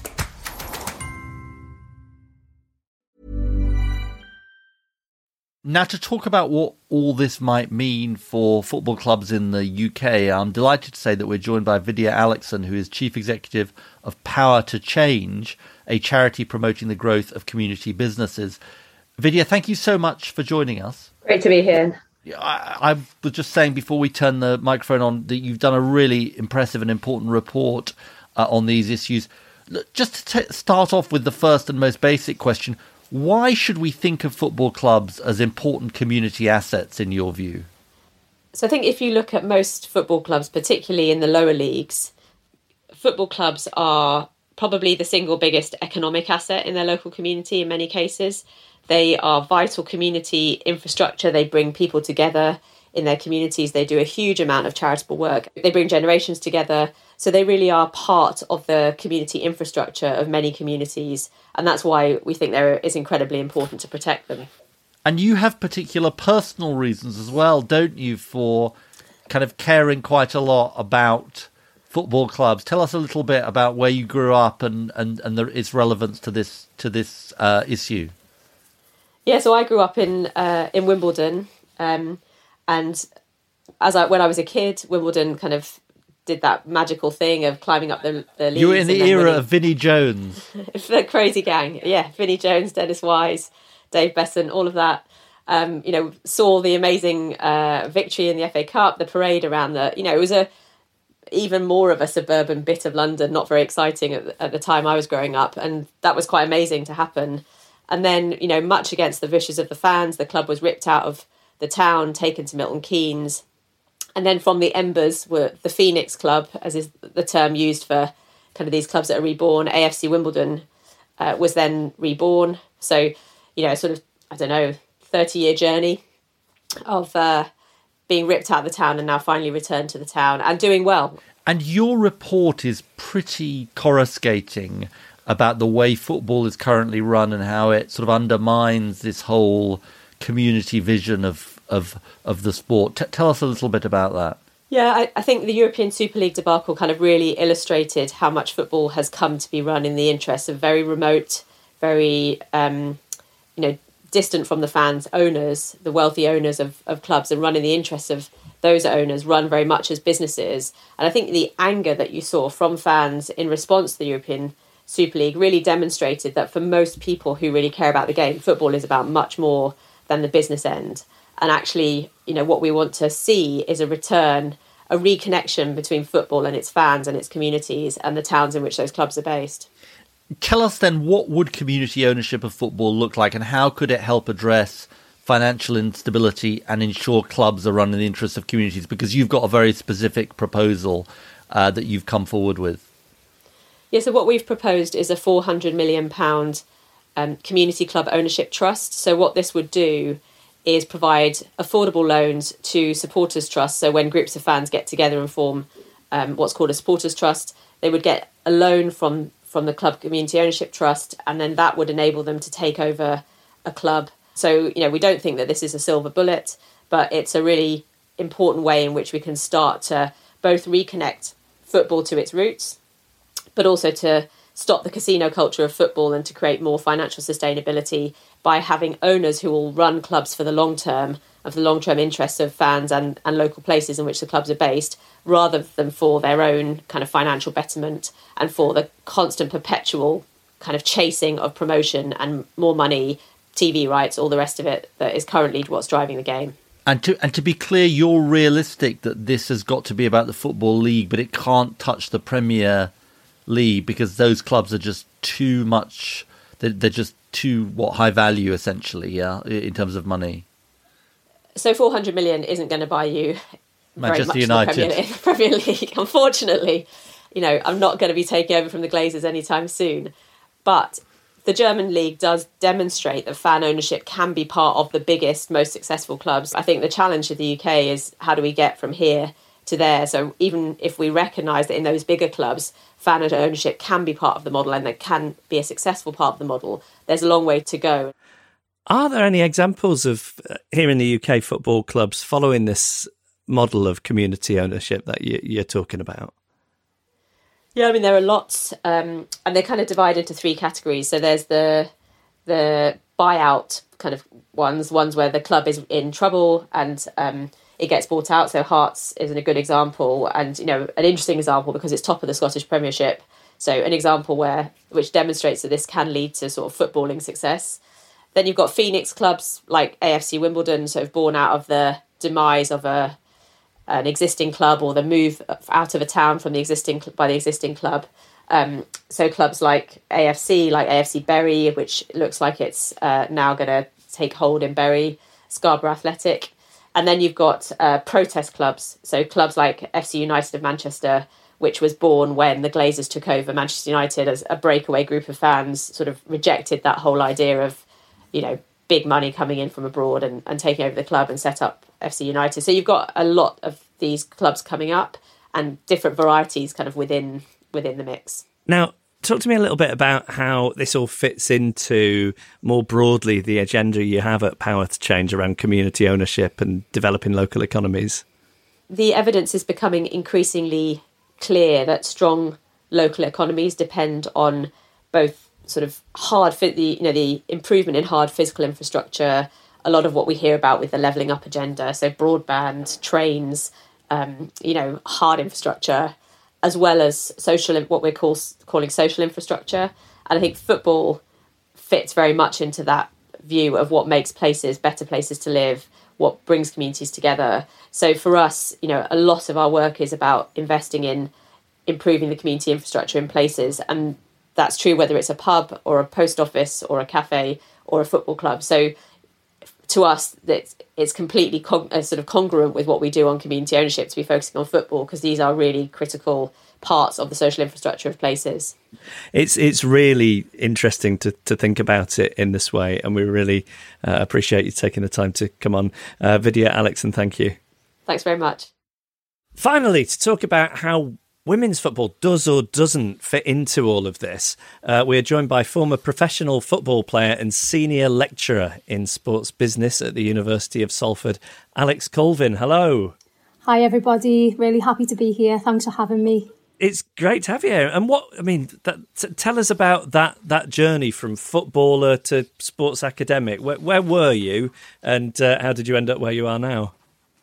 Now, to talk about what all this might mean for football clubs in the UK, I'm delighted to say that we're joined by Vidya Alakeson, who is Chief Executive of Power to Change a charity promoting the growth of community businesses. Vidya, thank you so much for joining us. Great to be here. I, I, was just saying before we turn the microphone on that you've done a really impressive and important report uh, on these issues. Just to t- start off with the first and most basic question why should we think of football clubs as important community assets in your view? So I think if you look at most football clubs, particularly in the lower leagues, football clubs are probably the single biggest economic asset in their local community in many cases. They are vital community infrastructure. They bring people together in their communities. They do a huge amount of charitable work. They bring generations together. So they really are part of the community infrastructure of many communities. And that's why we think there is incredibly important to protect them. And you have particular personal reasons as well, don't you, for kind of caring quite a lot about football clubs. Tell us a little bit about where you grew up and and and the, its relevance to this to this uh, issue. Yeah, so I grew up in uh, in Wimbledon, um, and as I when I was a kid, Wimbledon kind of did that magical thing of climbing up the, the You were in the era winning. of Vinnie Jones, the crazy gang. Yeah, Vinnie Jones, Dennis Wise, Dave Beasant, all of that. Um, you know, saw the amazing uh, victory in the FA Cup, the parade around the. You know, it was a even more of a suburban bit of London, not very exciting at, at the time I was growing up. And that was quite amazing to happen. And then, you know, much against the wishes of the fans, the club was ripped out of the town, taken to Milton Keynes. And then from the embers were the Phoenix Club, as is the term used for kind of these clubs that are reborn. AFC Wimbledon uh, was then reborn. So, you know, sort of, I don't know, 30 year journey of uh, being ripped out of the town and now finally returned to the town and doing well. And your report is pretty coruscating about the way football is currently run and how it sort of undermines this whole community vision of of of the sport. T- tell us a little bit about that. Yeah, I, I, think the European Super League debacle kind of really illustrated how much football has come to be run in the interests of very remote, very um, you know distant from the fans, owners, the wealthy owners of, of clubs, and run in the interests of those owners, run very much as businesses. And I think the anger that you saw from fans in response to the European Super League really demonstrated that for most people who really care about the game, football is about much more than the business end. And actually, you know, what we want to see is a return, a reconnection between football and its fans and its communities and the towns in which those clubs are based. Tell us then what would community ownership of football look like and how could it help address financial instability and ensure clubs are run in the interests of communities because you've got a very specific proposal uh, that you've come forward with. Yeah, so what we've proposed is a £400 million um, community club ownership trust. So, what this would do is provide affordable loans to supporters trusts. So, when groups of fans get together and form um, what's called a supporters trust, they would get a loan from from the club community ownership trust, and then that would enable them to take over a club. So, you know, we don't think that this is a silver bullet, but it's a really important way in which we can start to both reconnect football to its roots, but also to stop the casino culture of football and to create more financial sustainability by having owners who will run clubs for the long term of the long term interests of fans and, and local places in which the clubs are based rather than for their own kind of financial betterment and for the constant perpetual kind of chasing of promotion and more money, TV rights, all the rest of it that is currently what's driving the game. And to and to be clear, you're realistic that this has got to be about the football league, but it can't touch the Premier League because those clubs are just too much. They're, they're just too what high value essentially, yeah, in terms of money. So 400 million isn't going to buy you Manchester United in the, Premier, in the Premier League. Unfortunately, you know, I'm not going to be taking over from the Glazers anytime soon. But the German league does demonstrate that fan ownership can be part of the biggest, most successful clubs. I think the challenge of the UK is how do we get from here to there? So even if we recognise that in those bigger clubs, fan ownership can be part of the model and that can be a successful part of the model, there's a long way to go. Are there any examples of uh, here in the UK football clubs following this model of community ownership that you, are talking about? Yeah, I mean there are lots, um, and they're kind of divided into three categories. So there's the the buyout kind of ones, ones where the club is in trouble and um, it gets bought out. So Hearts is a good example, and you know an interesting example because it's top of the Scottish Premiership. So an example where which demonstrates that this can lead to sort of footballing success. Then you've got Phoenix clubs like AFC Wimbledon, sort of born out of the demise of a an existing club or the move out of a town from the existing by the existing club. Um, so clubs like AFC, like AFC Bury, which looks like it's uh, now going to take hold in Bury, Scarborough Athletic, and then you've got uh, protest clubs. So clubs like FC United of Manchester, which was born when the Glazers took over Manchester United as a breakaway group of fans, sort of rejected that whole idea of, you know, big money coming in from abroad and, and taking over the club and set up FC United. So you've got a lot of these clubs coming up and different varieties kind of within within the mix. Now, talk to me a little bit about how this all fits into more broadly the agenda you have at Power to Change around community ownership and developing local economies. The evidence is becoming increasingly clear that strong local economies depend on both sort of hard the you know the improvement in hard physical infrastructure a lot of what we hear about with the levelling up agenda so broadband trains um, you know hard infrastructure as well as social what we're call, calling social infrastructure. And i think football fits very much into that view of what makes places better places to live what brings communities together. So for us you know a lot of our work is about investing in improving the community infrastructure in places. And that's true whether it's a pub or a post office or a cafe or a football club. So to us, it's, it's completely con- uh, sort of congruent with what we do on community ownership to be focusing on football because these are really critical parts of the social infrastructure of places. It's it's really interesting to, to think about it in this way, and we really uh, appreciate you taking the time to come on. Uh, Vidya, Alakeson thank you. Thanks very much. Finally, to talk about how women's football does or doesn't fit into all of this, uh, we are joined by former professional football player and senior lecturer in sports business at the University of Salford, Alex Culvin. Hello. Hi, everybody. Really happy to be here. Thanks for having me. It's great to have you here. And what I mean, that, t- tell us about that that journey from footballer to sports academic. Where, where were you, and uh, how did you end up where you are now?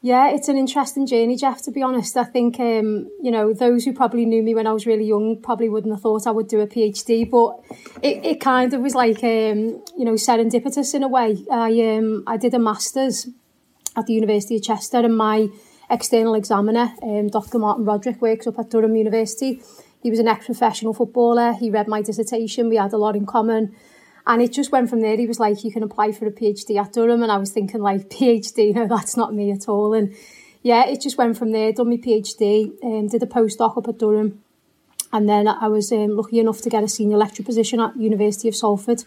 Yeah, it's an interesting journey, Geoff. To be honest, I think um, you know those who probably knew me when I was really young probably wouldn't have thought I would do a PhD, but it, it kind of was like um, you know serendipitous in a way. I um, I did a masters at the University of Chester, and my external examiner, um, Dr. Martin Roderick, works up at Durham University. He was an ex-professional footballer. He read my dissertation. We had a lot in common. And it just went from there. He was like, you can apply for a PhD at Durham. And I was thinking like, PhD, no, that's not me at all. And yeah, it just went from there. Done my PhD, um, did a postdoc up at Durham. And then I was um, lucky enough to get a senior lecturer position at University of Salford.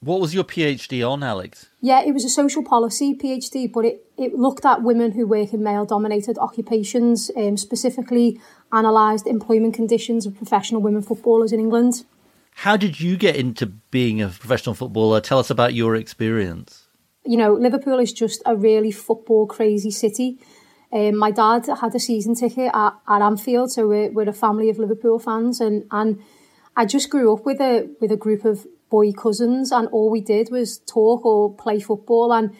What was your PhD on, Alex? Yeah, it was a social policy PhD, but it, it looked at women who work in male dominated occupations, um, specifically analysed employment conditions of professional women footballers in England. How did you get into being a professional footballer? Tell us about your experience. You know, Liverpool is just a really football crazy city. Um, my dad had a season ticket at, at Anfield, so we're, we're a family of Liverpool fans, and, and I just grew up with a with a group of boy cousins, and all we did was talk or play football. And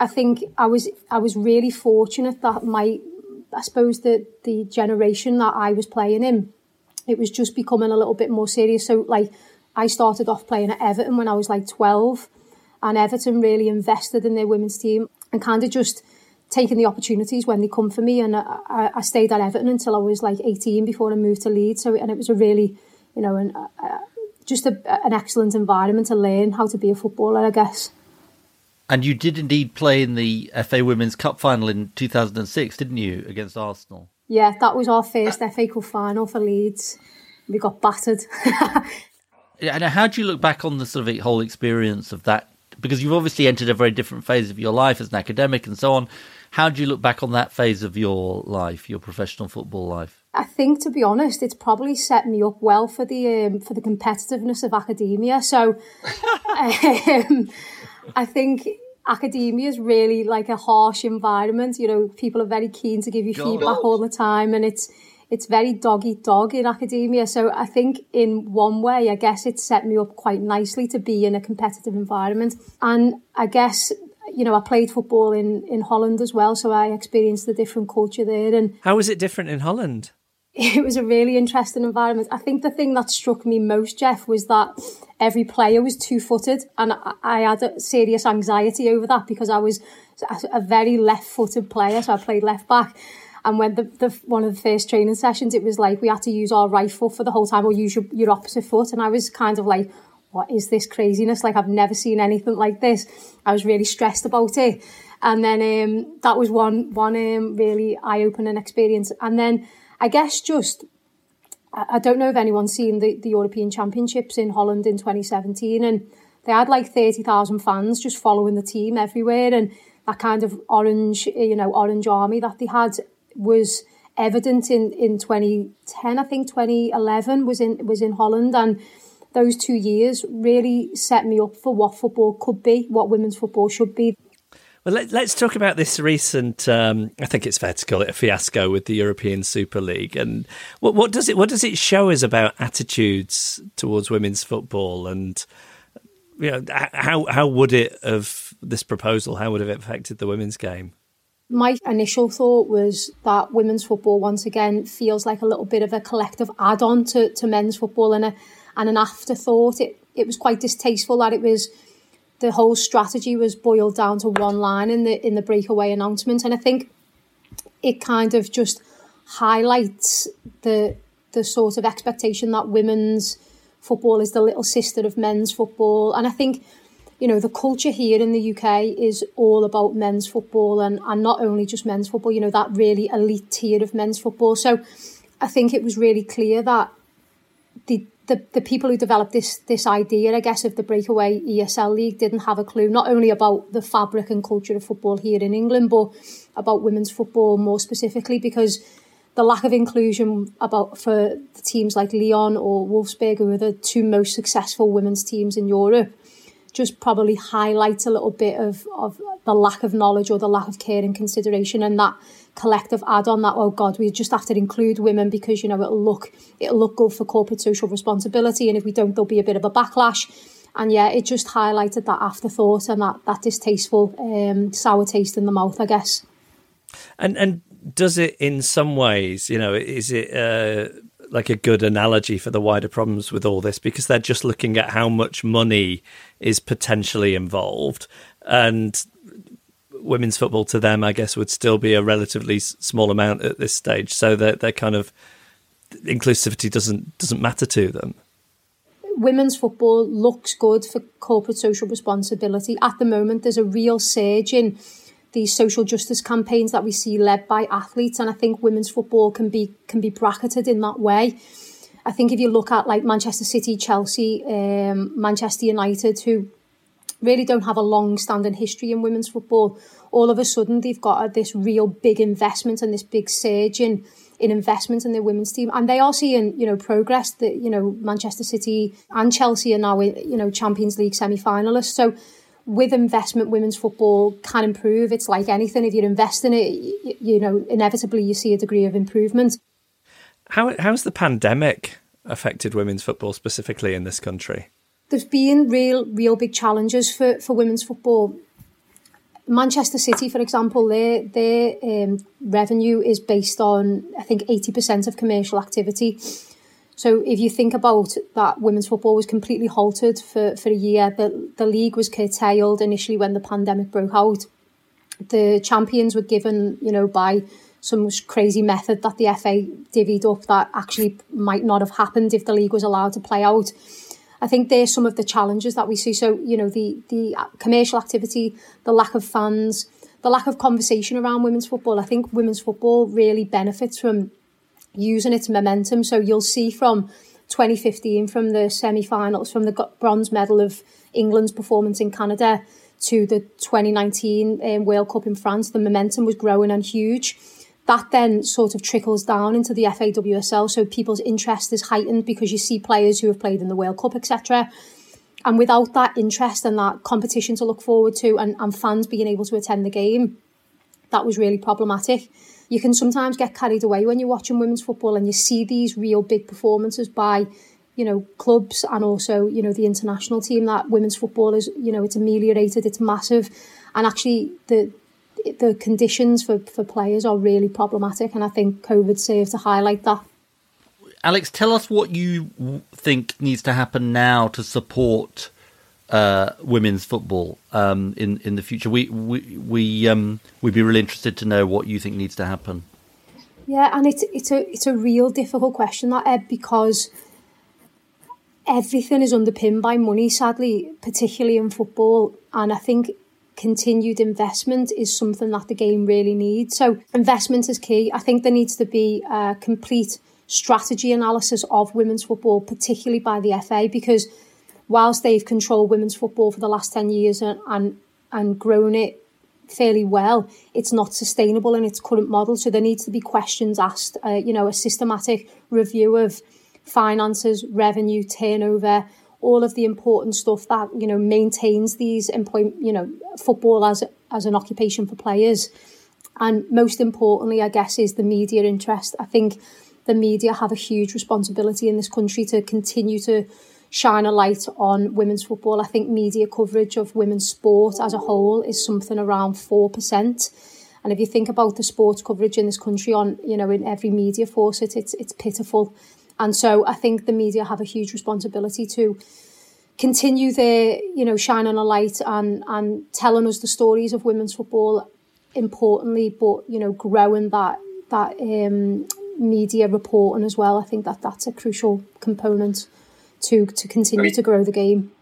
I think I was I was really fortunate that my I suppose the the generation that I was playing in it was just becoming a little bit more serious. So like I started off playing at Everton when I was like 12 and Everton really invested in their women's team and kind of just taking the opportunities when they come for me. And I, I stayed at Everton until I was like 18 before I moved to Leeds. So, and it was a really, you know, an, uh, just a, an excellent environment to learn how to be a footballer, I guess. And you did indeed play in the FA Women's Cup final in 2006, didn't you, against Arsenal? Yeah, that was our first FA Cup final for Leeds. We got battered. yeah, and how do you look back on the sort of whole experience of that? Because you've obviously entered a very different phase of your life as an academic and so on. How do you look back on that phase of your life, your professional football life? I think, to be honest, it's probably set me up well for the um, for the competitiveness of academia. So, um, I think academia is really like a harsh environment. You know, people are very keen to give you God. feedback all the time, and it's it's very dog eat dog in academia. So I think in one way, I guess it set me up quite nicely to be in a competitive environment. And I guess you know, I played football in in Holland as well, so I experienced the different culture there. And how was it different in Holland? it was a really interesting environment. I think the thing that struck me most, Geoff, was that every player was two footed, and I had a serious anxiety over that because I was a very left footed player, so I played left back. And when the, the one of the first training sessions, it was like we had to use our right foot for the whole time, or use your, your opposite foot, and I was kind of like, "What is this craziness? Like I've never seen anything like this." I was really stressed about it, and then um, that was one one um, really eye opening experience, and then I guess just I don't know if anyone's seen the, the European Championships in Holland in 2017 and they had like 30,000 fans just following the team everywhere and that kind of orange, you know, orange army that they had was evident in, in 2010, I think 2011 was in was in Holland and those two years really set me up for what football could be, what women's football should be. Well, let, us talk about this recent. Um, I think it's fair to call it a fiasco with the European Super League. And what, what does it what does it show us about attitudes towards women's football? And you know, how how would it have this proposal? How would it have affected the women's game? My initial thought was that women's football once again feels like a little bit of a collective add-on to, to men's football and a and an afterthought. It it was quite distasteful that it was the whole strategy was boiled down to one line in the in the breakaway announcement, and I think it kind of just highlights the the sort of expectation that women's football is the little sister of men's football, and I think you know the culture here in the UK is all about men's football and and not only just men's football. You know that really elite tier of men's football. So I think it was really clear that the the, the people who developed this this idea, I guess, of the breakaway ESL league didn't have a clue not only about the fabric and culture of football here in England, but about women's football more specifically because the lack of inclusion about for teams like Lyon or Wolfsburg, who are the two most successful women's teams in Europe, just probably highlights a little bit of, of the lack of knowledge or the lack of care and consideration and that collective add-on that oh god we just have to include women because you know it'll look it'll look good for corporate social responsibility and if we don't there'll be a bit of a backlash and yeah it just highlighted that afterthought and that that distasteful um, sour taste in the mouth i guess and and does it in some ways, you know, is it uh, like a good analogy for the wider problems with all this? Because they're just looking at how much money is potentially involved. And women's football to them, I guess, would still be a relatively small amount at this stage. So they're, they're kind of inclusivity doesn't doesn't matter to them. Women's football looks good for corporate social responsibility. At the moment, there's a real surge in these social justice campaigns that we see led by athletes and I think women's football can be can be bracketed in that way. I think if you look at like Manchester City, Chelsea, um, Manchester United, who really don't have a long standing history in women's football, all of a sudden they've got this real big investment and this big surge in in investment in their women's team, and they are seeing you know progress. That you know Manchester City and Chelsea are now you know Champions League semi finalists. So with investment, women's football can improve. It's like anything. If you invest in it, you know, inevitably you see a degree of improvement. How how's the pandemic affected women's football specifically in this country? There's been real, real big challenges for, for women's football. Manchester City, for example, their their um, revenue is based on I think eighty percent of commercial activity. So if you think about that, women's football was completely halted for, for a year. The, the league was curtailed initially when the pandemic broke out. The champions were given, you know, by some crazy method that the FA divvied up that actually might not have happened if the league was allowed to play out. I think there's some of the challenges that we see. So, you know, the, the commercial activity, the lack of fans, the lack of conversation around women's football. I think women's football really benefits from using its momentum. So you'll see from 2015, from the semi-finals, from the bronze medal of England's performance in Canada to the 2019 um, World Cup in France, the momentum was growing and huge. That then sort of trickles down into the FAWSL, so people's interest is heightened because you see players who have played in the World Cup, etc. And without that interest and that competition to look forward to, and, and fans being able to attend the game, that was really problematic. You can sometimes get carried away when you're watching women's football and you see these real big performances by you know clubs and also you know the international team that women's football is you know it's ameliorated it's massive. And actually the the conditions for, for players are really problematic and I think COVID served to highlight that. Alex, tell us what you think needs to happen now to support uh, women's football um, in in the future. We we we um, we'd be really interested to know what you think needs to happen. Yeah, and it's it's a it's a real difficult question that Ed because everything is underpinned by money. Sadly, particularly in football, and I think continued investment is something that the game really needs. So investment is key. I think there needs to be a complete strategy analysis of women's football, particularly by the FA, because whilst they've controlled women's football for the last 10 years and, and, and grown it fairly well, it's not sustainable in its current model. So there needs to be questions asked, uh, you know, a systematic review of finances, revenue, turnover, all of the important stuff that, you know, maintains these employment, you know, football as, as an occupation for players. And most importantly, I guess, is the media interest. I think the media have a huge responsibility in this country to continue to shine a light on women's football. I think media coverage of women's sport as a whole is something around 4%. And if you think about the sports coverage in this country on, you know, in every media force, it, it's, it's pitiful. And so I think the media have a huge responsibility to continue their, you know, shining a light and, and telling us the stories of women's football importantly, but, you know, growing that, that um, media reporting as well. I think that that's a crucial component to to continue I mean, to grow the game.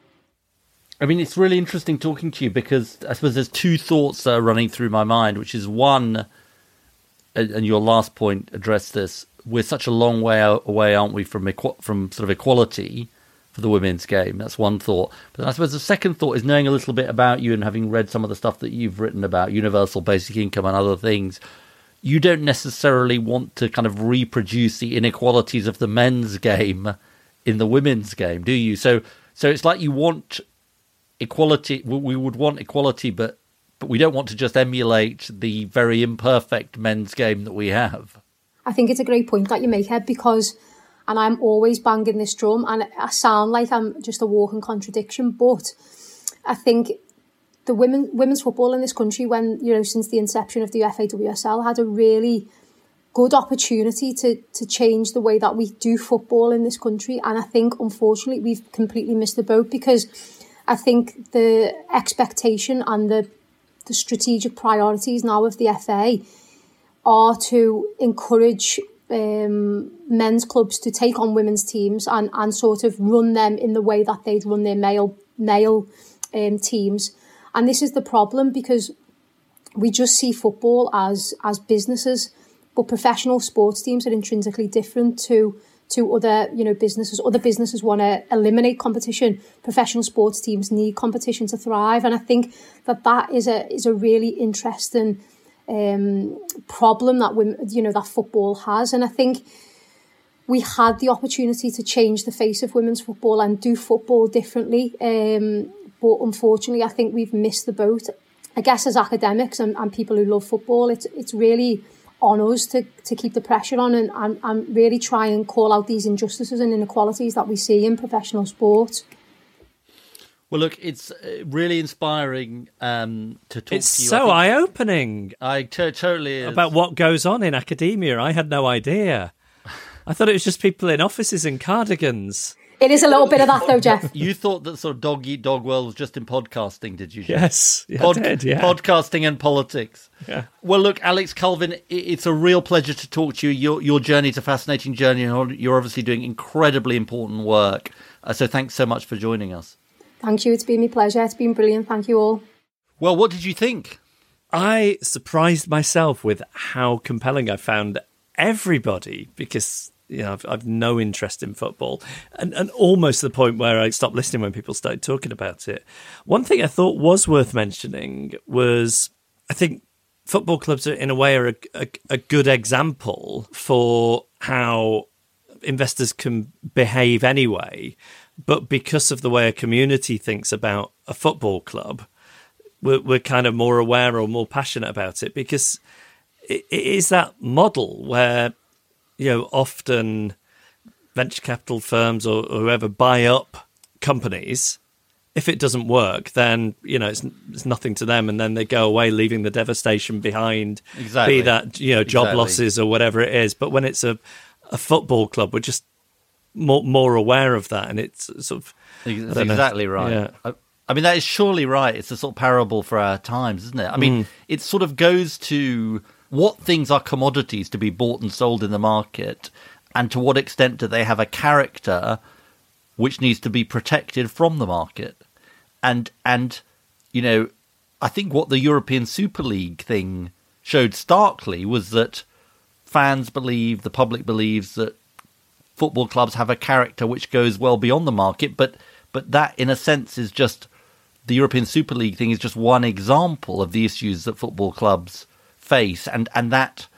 I mean, it's really interesting talking to you because I suppose there's two thoughts that are running through my mind, which is one, and your last point addressed this. We're such a long way away, aren't we, from equ- from sort of equality for the women's game? That's one thought. But then I suppose the second thought is knowing a little bit about you and having read some of the stuff that you've written about universal basic income and other things. You don't necessarily want to kind of reproduce the inequalities of the men's game in the women's game, do you? So, so it's like you want equality. We would want equality, but but we don't want to just emulate the very imperfect men's game that we have. I think it's a great point that you make, Ed, because, and I'm always banging this drum, and I sound like I'm just a walking contradiction, but I think the women women's football in this country, when you know since the inception of the FAWSL, had a really good opportunity to to change the way that we do football in this country, and I think unfortunately we've completely missed the boat because I think the expectation and the the strategic priorities now of the FA are to encourage um, men's clubs to take on women's teams and, and sort of run them in the way that they'd run their male male um, teams. And this is the problem because we just see football as as businesses, but professional sports teams are intrinsically different to to other you know businesses. Other businesses want to eliminate competition. Professional sports teams need competition to thrive, and I think that that is a is a really interesting um, problem that women, you know that football has, and I think we had the opportunity to change the face of women's football and do football differently. Um, but unfortunately, I think we've missed the boat. I guess as academics and, and people who love football, it's it's really on us to, to keep the pressure on and, and, and really try and call out these injustices and inequalities that we see in professional sport. Well, look, it's uh, really inspiring um, to talk it's to you. It's so eye opening. I t- totally is. About what goes on in academia. I had no idea. I thought it was just people in offices in cardigans. It is a little bit of that, though, Geoff. You thought that sort of dog eat dog world was just in podcasting, did you? Geoff? Yes, yeah, Pod- I did, yeah. Podcasting and politics. Yeah. Well, look, Alex Culvin, it's a real pleasure to talk to you. Your your journey's a fascinating journey, and you're obviously doing incredibly important work. Uh, so, thanks so much for joining us. Thank you. It's been my pleasure. It's been brilliant. Thank you all. Well, what did you think? I surprised myself with how compelling I found everybody because you know I've, I've no interest in football and, and almost to the point where I stopped listening when people started talking about it. One thing I thought was worth mentioning was I think football clubs are in a way are a, a, a good example for how investors can behave anyway, but because of the way a community thinks about a football club, we're, we're kind of more aware or more passionate about it because it, it is that model where you know often venture capital firms or, or whoever buy up companies if it doesn't work, then you know it's, it's nothing to them, and then they go away, leaving the devastation behind. Exactly. Be that you know job Exactly. losses or whatever it is. But when it's a a football club, we're just more more aware of that, and it's sort of That's don't know. exactly right. Yeah. I, I mean, that is surely right. It's a sort of parable for our times, isn't it? I Mm. mean, it sort of goes to what things are commodities to be bought and sold in the market, and to what extent do they have a character which needs to be protected from the market. And and you know, I think what the European Super League thing showed starkly was that fans believe, the public believes that football clubs have a character which goes well beyond the market, but but that in a sense is just the European Super League thing is just one example of the issues that football clubs face and and that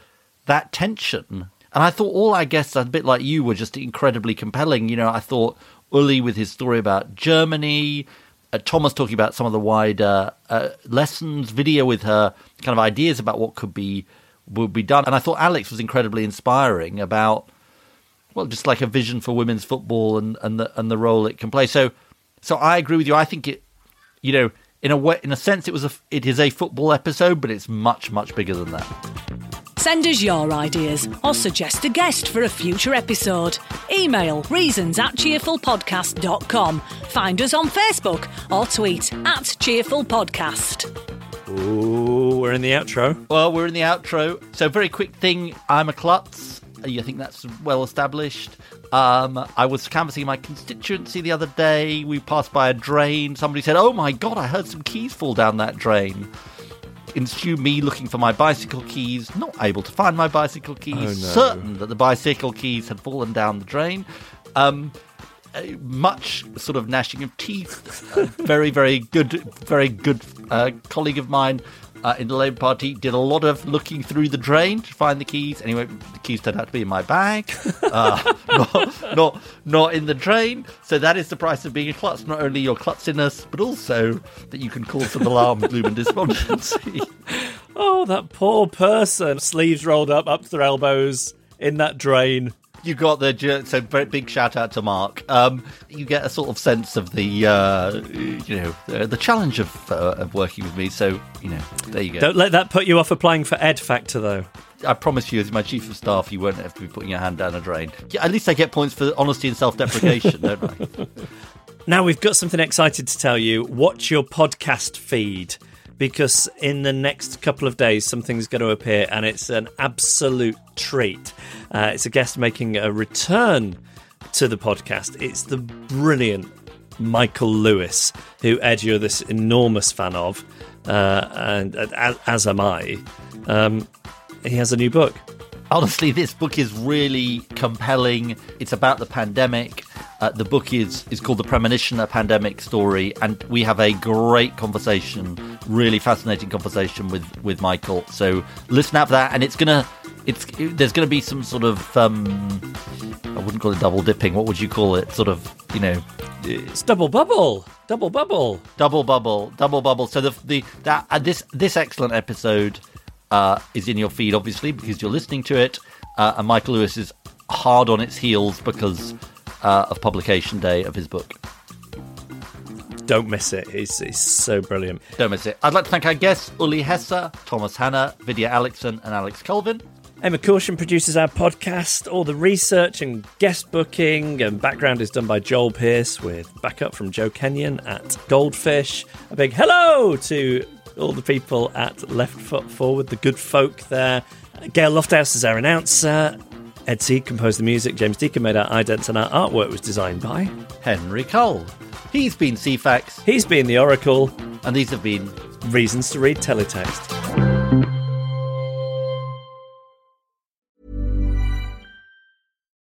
that tension. And I thought all our guests, a bit like you, were just incredibly compelling. You know, I thought Uli with his story about Germany, uh, Thomas talking about some of the wider uh, lessons, Vidya with her kind of ideas about what could be would be done. And I thought Alex was incredibly inspiring about well, just like a vision for women's football and, and the and the role it can play. So, so I agree with you. I think it, you know, in a way, in a sense, it was a it is a football episode, but it's much much bigger than that. Send us your ideas or suggest a guest for a future episode. Email reasons at cheerfulpodcast.com. Find us on Facebook or tweet at cheerfulpodcast. Ooh, we're in the outro. Well, we're in the outro. So, very quick thing. I'm a klutz. I think that's well established. Um, I was canvassing my constituency the other day. We passed by a drain. Somebody said, "Oh my god, I heard some keys fall down that drain." ensue me looking for my bicycle keys, not able to find my bicycle keys, Oh, no. certain that the bicycle keys had fallen down the drain. Um, uh, much sort of gnashing of teeth. Very, very good, very good uh, colleague of mine uh, in the Labour Party did a lot of looking through the drain to find the keys. Anyway, the keys turned out to be in my bag, uh, not, not not in the drain. So that is the price of being a klutz. Not only your klutziness, but also that you can cause some alarm, gloom, and despondency. Oh, that poor person. Sleeves rolled up, up to their elbows, in that drain. You got the so big shout out to Mark. Um, you get a sort of sense of the uh, you know the, the challenge of uh, of working with me. So you know there you go. Don't let that put you off applying for Ed Factor, though. I promise you, as my chief of staff, you won't have to be putting your hand down a drain. At least I get points for honesty and self deprecation, don't I? Now we've got something excited to tell you. Watch your podcast feed because in the next couple of days something's going to appear and it's an absolute treat. Uh, it's a guest making a return to the podcast. It's the brilliant Michael Lewis, who Ed, you're this enormous fan of, uh, and uh, as, as am I. Um, he has a new book. Honestly, this book is really compelling. It's about the pandemic. Uh, the book is is called The Premonition: A Pandemic Story, and we have a great conversation, really fascinating conversation with with Michael. So listen out for that, and it's gonna. It's there's going to be some sort of um, I wouldn't call it double dipping. What would you call it? Sort of you know It's double bubble, double bubble. double bubble, double bubble. So the the that uh, this this excellent episode uh, is in your feed, obviously, because you're listening to it. Uh, and Michael Lewis is hard on its heels because uh, of publication day of his book. Don't miss it. It's, it's so brilliant. Don't miss it. I'd like to thank our guests Uli Hesse, Thomas Hanna, Vidya Alakeson, and Alex Culvin. Emma Caution produces our podcast. All the research and guest booking and background is done by Joel Pierce with backup from Joe Kenyon at Goldfish. A big hello to all the people at Left Foot Forward, the good folk there. Gail Lofthouse is our announcer. Ed Seed composed the music. James Deacon made our idents, and our artwork was designed by. Henry Cole. He's been Ceefax, He's been the Oracle. and these have been Reasons to read teletext.